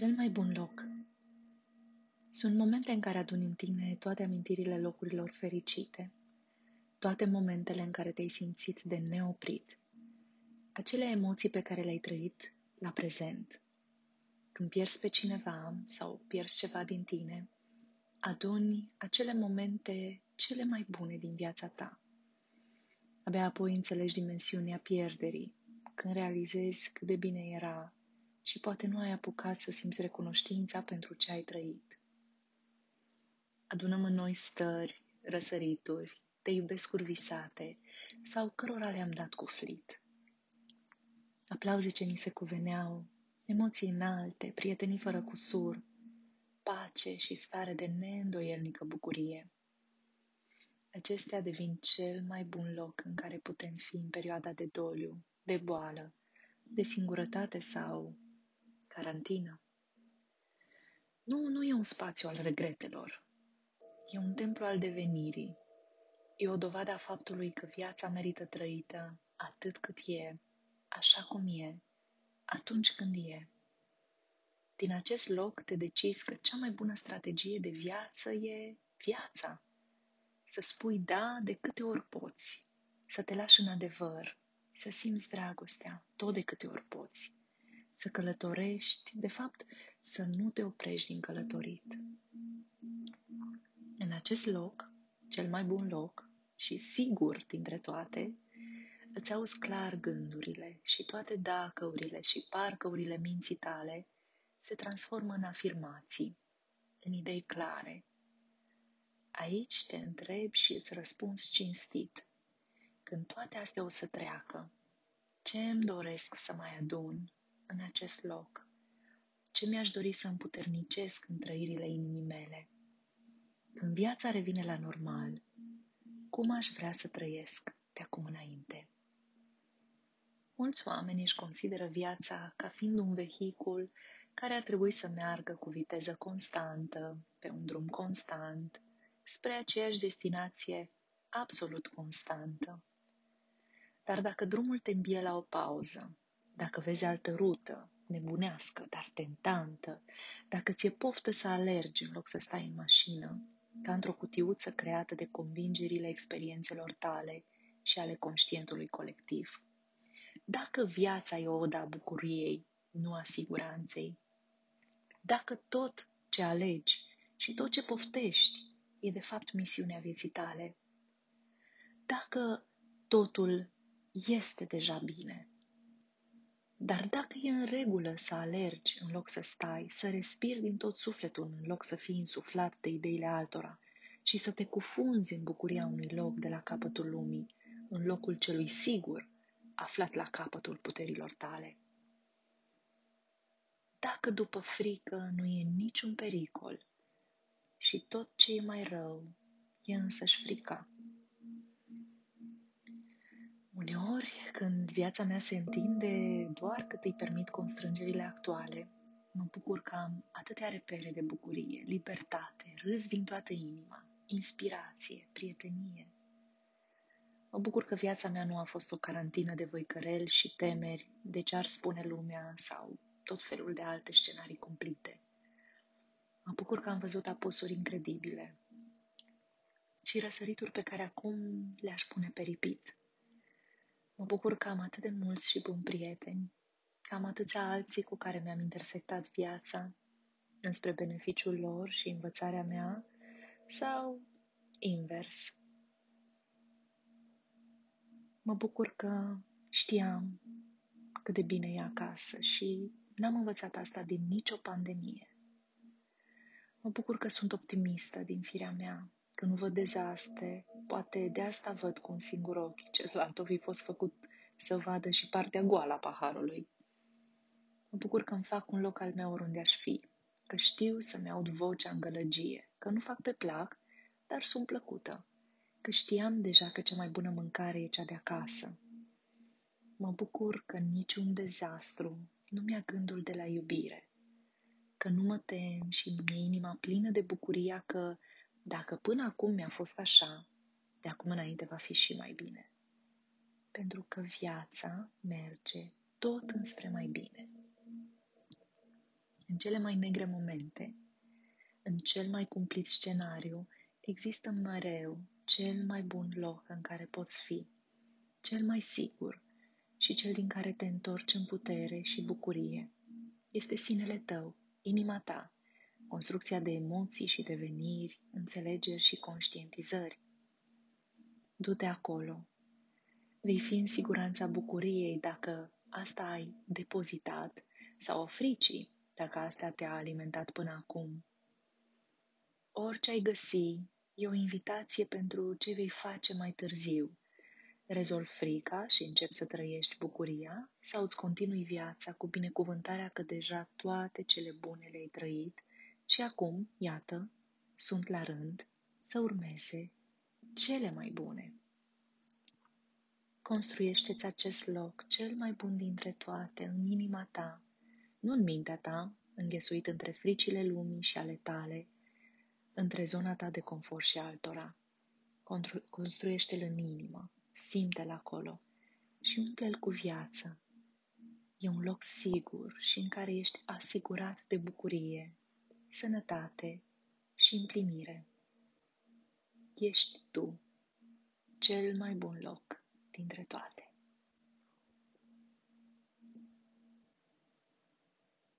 Cel mai bun loc. Sunt momente în care aduni în tine toate amintirile locurilor fericite, toate momentele în care te-ai simțit de neoprit, acele emoții pe care le-ai trăit la prezent. Când pierzi pe cineva sau pierzi ceva din tine, aduni acele momente cele mai bune din viața ta. Abia apoi înțelegi dimensiunea pierderii, când realizezi cât de bine era și poate nu ai apucat să simți recunoștința pentru ce ai trăit. Adunăm în noi stări, răsărituri, te iubesc visate sau cărora le-am dat cu flit. Aplauze ce ni se cuveneau, emoții înalte, prietenii fără cusur, pace și stare de neîndoielnică bucurie. Acestea devin cel mai bun loc în care putem fi în perioada de doliu, de boală, de singurătate sau carantină. Nu, nu e un spațiu al regretelor. E un templu al devenirii. E o dovadă a faptului că viața merită trăită atât cât e, așa cum e, atunci când e. Din acest loc te decizi că cea mai bună strategie de viață e viața. Să spui da de câte ori poți, să te lași în adevăr, să simți dragostea tot de câte ori poți să călătorești, de fapt, să nu te oprești din călătorit. În acest loc, cel mai bun loc și sigur dintre toate, îți auzi clar gândurile și toate dacăurile și parcăurile minții tale se transformă în afirmații, în idei clare. Aici te întrebi și îți răspunzi cinstit. Când toate astea o să treacă, ce îmi doresc să mai adun în acest loc? Ce mi-aș dori să împuternicesc în trăirile inimii mele? Când viața revine la normal, cum aș vrea să trăiesc de acum înainte? Mulți oameni își consideră viața ca fiind un vehicul care ar trebui să meargă cu viteză constantă, pe un drum constant, spre aceeași destinație absolut constantă. Dar dacă drumul te îmbie la o pauză, dacă vezi altă rută, nebunească, dar tentantă, dacă ți-e poftă să alergi în loc să stai în mașină, ca într-o cutiuță creată de convingerile experiențelor tale și ale conștientului colectiv. Dacă viața e o oda bucuriei, nu a siguranței, dacă tot ce alegi și tot ce poftești e de fapt misiunea vieții tale, dacă totul este deja bine, dar dacă e în regulă să alergi în loc să stai, să respiri din tot sufletul în loc să fii insuflat de ideile altora și să te cufunzi în bucuria unui loc de la capătul lumii, în locul celui sigur, aflat la capătul puterilor tale. Dacă după frică nu e niciun pericol și tot ce e mai rău e însăși frica, Uneori, când viața mea se întinde doar cât îi permit constrângerile actuale, mă bucur că am atâtea repere de bucurie, libertate, râs din toată inima, inspirație, prietenie. Mă bucur că viața mea nu a fost o carantină de văicărel și temeri de ce ar spune lumea sau tot felul de alte scenarii cumplite. Mă bucur că am văzut apusuri incredibile și răsărituri pe care acum le-aș pune peripit. Mă bucur că am atât de mulți și buni prieteni, că am atâția alții cu care mi-am intersectat viața, înspre beneficiul lor și învățarea mea, sau invers. Mă bucur că știam cât de bine e acasă și n-am învățat asta din nicio pandemie. Mă bucur că sunt optimistă din firea mea când văd dezastre, poate de asta văd cu un singur ochi, celălalt o fi fost făcut să vadă și partea goală a paharului. Mă bucur că îmi fac un loc al meu oriunde aș fi, că știu să-mi aud vocea în gălăgie, că nu fac pe plac, dar sunt plăcută, că știam deja că cea mai bună mâncare e cea de acasă. Mă bucur că niciun dezastru nu mi-a gândul de la iubire, că nu mă tem și mi-e inima plină de bucuria că dacă până acum mi-a fost așa, de acum înainte va fi și mai bine. Pentru că viața merge tot înspre mai bine. în cele mai negre momente, în cel mai cumplit scenariu, există mereu cel mai bun loc în care poți fi, cel mai sigur și cel din care te întorci în putere și bucurie. Este sinele tău, inima ta, construcția de emoții și deveniri, înțelegeri și conștientizări. Du-te acolo. Vei fi în siguranța bucuriei dacă asta ai depozitat sau fricii dacă asta te-a alimentat până acum. Orice ai găsi e o invitație pentru ce vei face mai târziu. Rezolvi frica și începi să trăiești bucuria sau îți continui viața cu binecuvântarea că deja toate cele bune le-ai trăit și acum, iată, sunt la rând să urmeze cele mai bune. Construiește-ți acest loc cel mai bun dintre toate în inima ta, nu în mintea ta, înghesuit între fricile lumii și ale tale, între zona ta de confort și altora. Construiește-l în inimă, simte-l acolo și umple-l cu viață. E un loc sigur și în care ești asigurat de bucurie, sănătate și împlinire. Ești tu cel mai bun loc dintre toate.